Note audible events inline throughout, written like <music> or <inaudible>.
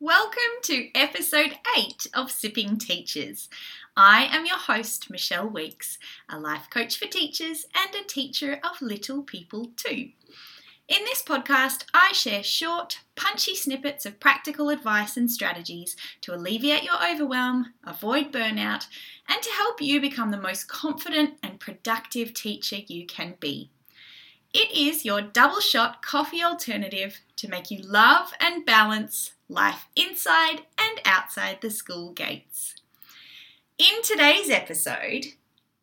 Welcome to episode 8 of Sipping Teachers. I am your host, Michelle Weeks, a life coach for teachers and a teacher of little people too. In this podcast, I share short, punchy snippets of practical advice and strategies to alleviate your overwhelm, avoid burnout, and to help you become the most confident and productive teacher you can be. It is your double shot coffee alternative to make you love and balance life inside and outside the school gates. In today's episode,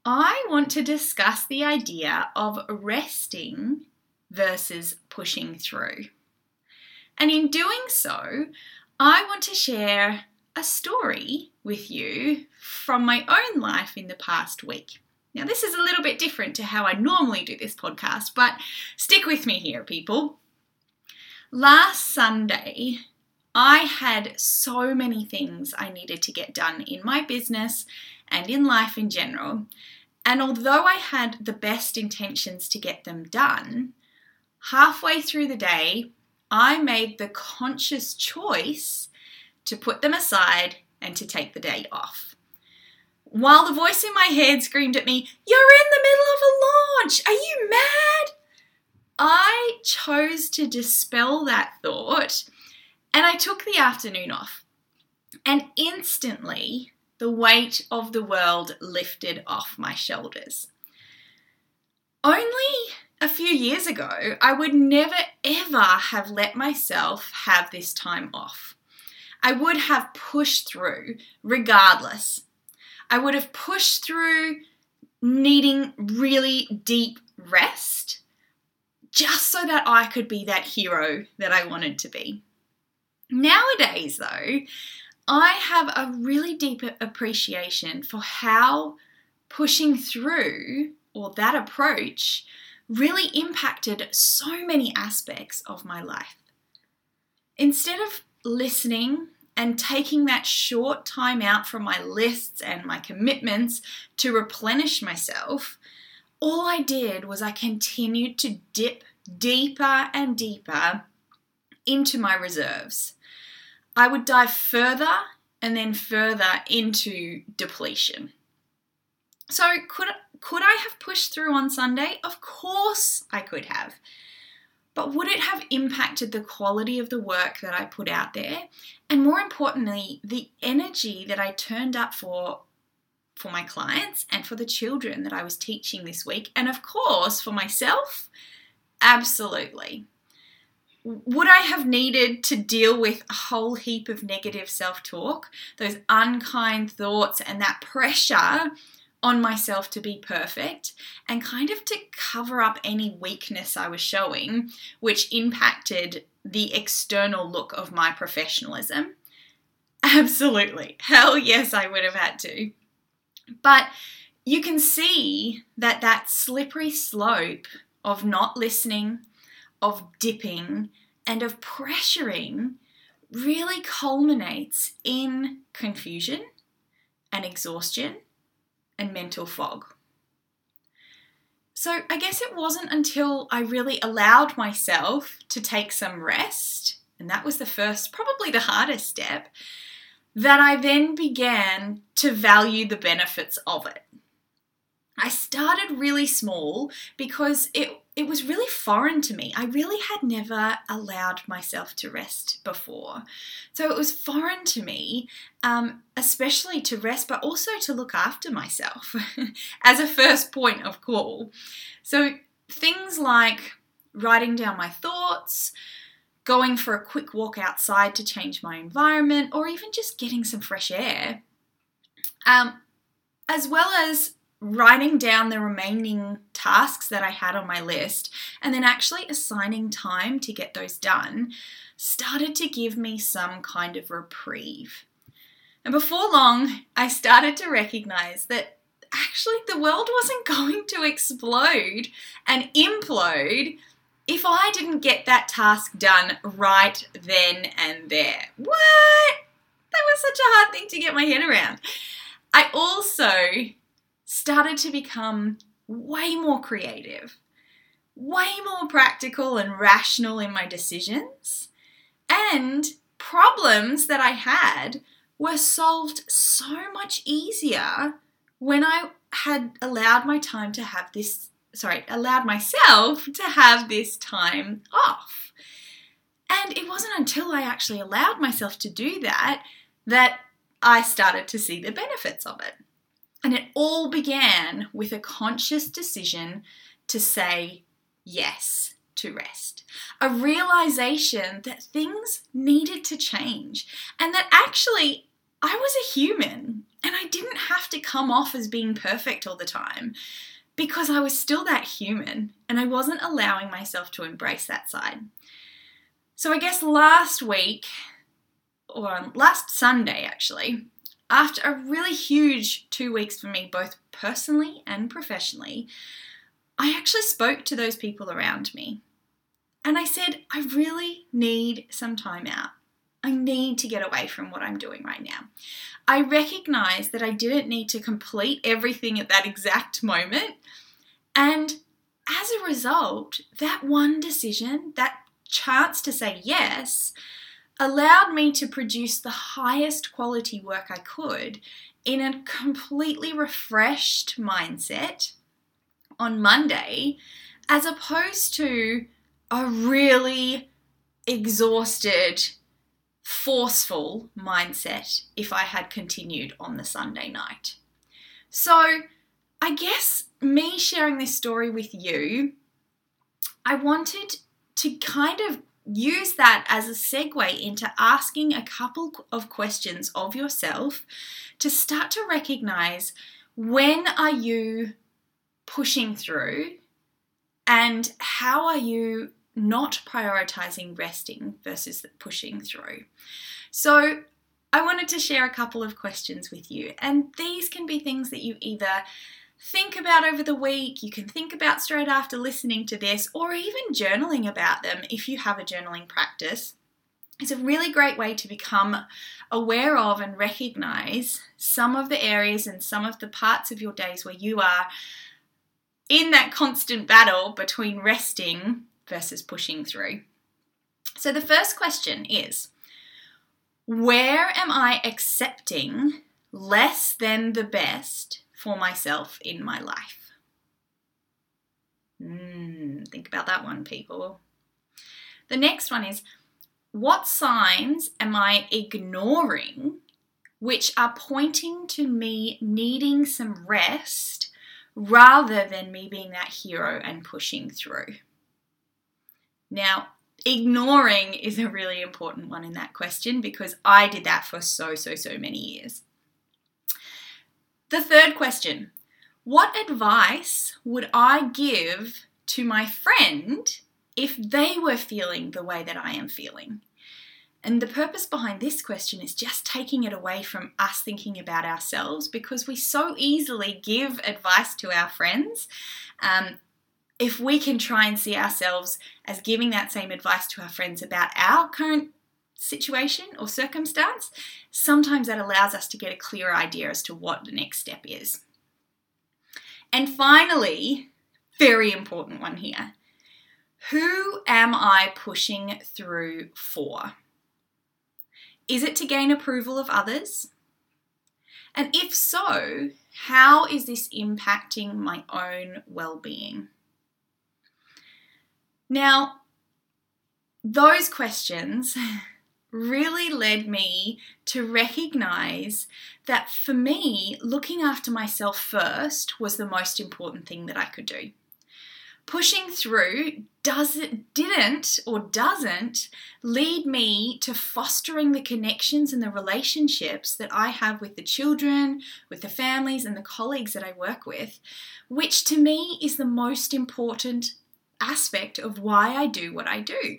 I want to discuss the idea of resting versus pushing through. And in doing so, I want to share a story with you from my own life in the past week. Now, this is a little bit different to how I normally do this podcast, but stick with me here, people. Last Sunday, I had so many things I needed to get done in my business and in life in general. And although I had the best intentions to get them done, halfway through the day, I made the conscious choice to put them aside and to take the day off while the voice in my head screamed at me, You're in the middle of a launch! Are you mad? I chose to dispel that thought and I took the afternoon off. And instantly, the weight of the world lifted off my shoulders. Only a few years ago, I would never ever have let myself have this time off. I would have pushed through regardless I would have pushed through needing really deep rest just so that I could be that hero that I wanted to be. Nowadays, though, I have a really deep appreciation for how pushing through or that approach really impacted so many aspects of my life. Instead of listening and taking that short time out from my lists and my commitments to replenish myself, all I did was I continued to dip deeper and deeper into my reserves. I would dive further and then further into depletion. So, could, could I have pushed through on Sunday? Of course I could have. But would it have impacted the quality of the work that I put out there? And more importantly, the energy that I turned up for for my clients and for the children that I was teaching this week, and of course for myself? Absolutely. Would I have needed to deal with a whole heap of negative self talk, those unkind thoughts, and that pressure on myself to be perfect and kind of to cover up any weakness I was showing, which impacted the external look of my professionalism? Absolutely. Hell yes, I would have had to. But you can see that that slippery slope of not listening, of dipping, and of pressuring really culminates in confusion and exhaustion and mental fog. So I guess it wasn't until I really allowed myself to take some rest, and that was the first, probably the hardest step, that I then began to value the benefits of it. I started really small because it it was really foreign to me. I really had never allowed myself to rest before. So it was foreign to me, um, especially to rest, but also to look after myself <laughs> as a first point of call. So things like writing down my thoughts, going for a quick walk outside to change my environment, or even just getting some fresh air. Um, as well as writing down the remaining tasks that I had on my list and then actually assigning time to get those done started to give me some kind of reprieve. And before long, I started to recognize that actually the world wasn't <laughs> going to explode and implode if I didn't get that task done right then and there. What? That was such a hard thing to get my head around. I also started to become way more creative, way more practical and rational in my decisions, and problems that I had were solved so much easier when I had allowed my time to have this, sorry, allowed myself to have this time off. And it wasn't until I actually allowed myself to do that that I started to see the benefits of it. And it all began with a conscious decision to say yes to rest. A realization that things needed to change and that actually I was a human and I didn't have to come off as being perfect all the time because I was still that human and I wasn't allowing myself to embrace that side. So I guess last week, or last Sunday actually, after a really huge two weeks for me, both personally and professionally, I actually spoke to those people around me. And I said, I really need some time out. I need to get away from what I'm doing right now. I recognize that I didn't need to complete everything at that exact moment. And as a result, that one decision, that chance to say yes, allowed me to produce the highest quality work I could in a completely refreshed mindset on Monday, as opposed to a really exhausted, forceful mindset if I had continued on the Sunday night. So, I guess me sharing this story with you, I wanted to kind of use that as a segue into asking a couple of questions of yourself to start to recognize when are you pushing through and how are you not prioritizing resting versus pushing through. So, I wanted to share a couple of questions with you, and these can be things that you either think about over the week, you can think about straight after listening to this, or even journaling about them if you have a journaling practice. It's a really great way to become aware of and recognize some of the areas and some of the parts of your days where you are in that constant battle between resting versus pushing through. So the first question is Where am I accepting less than the best for myself in my life? Mm, think about that one, people. The next one is What signs am I ignoring which are pointing to me needing some rest rather than me being that hero and pushing through? Now, ignoring is a really important one in that question because I did that for so, so, so many years. The third question What advice would I give to my friend if they were feeling the way that I am feeling? And the purpose behind this question is just taking it away from us thinking about ourselves because we so easily give advice to our friends um, if we can try and see ourselves as giving that same advice to our friends about our current situation or circumstance, sometimes that allows us to get a clearer idea as to what the next step is. And finally, very important one here who am I pushing through for? Is it to gain approval of others? And if so, how is this impacting my own well being? Now, those questions <laughs> really led me to recognize that for me, looking after myself first was the most important thing that I could do. Pushing through does it didn't or doesn't lead me to fostering the connections and the relationships that I have with the children, with the families and the colleagues that I work with, which to me is the most important aspect of why I do what I do.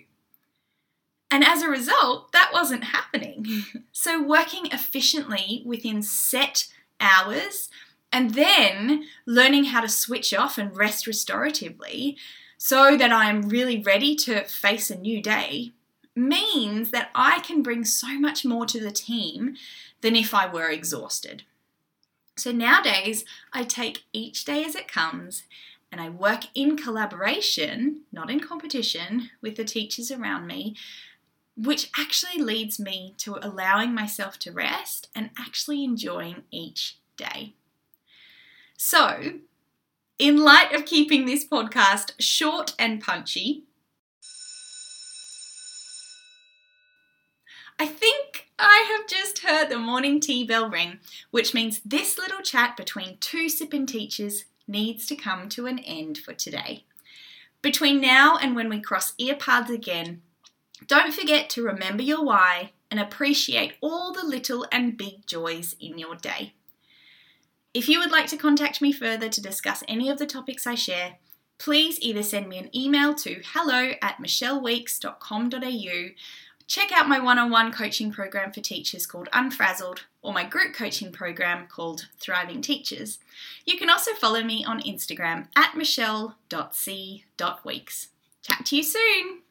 And as a result, that wasn't happening. Mm-hmm. so, working efficiently within set hours and then learning how to switch off and rest restoratively so that I am really ready to face a new day means that I can bring so much more to the team than if I were exhausted. So nowadays, I take each day as it comes and I work in collaboration, not in competition, with the teachers around me which actually leads me to allowing myself to rest and actually enjoying each day. So, in light of keeping this podcast short and punchy, I think I have just heard the morning tea bell ring, which means this little chat between two sipping teachers needs to come to an end for today. Between now and when we cross ear paths again, don't forget to remember your why and appreciate all the little and big joys in your day. If you would like to contact me further to discuss any of the topics I share, please either send me an email to hello at michelleweeks.com.au, check out my one on one coaching program for teachers called Unfrazzled, or my group coaching program called Thriving Teachers. You can also follow me on Instagram at michelle.c.weeks. Chat to you soon!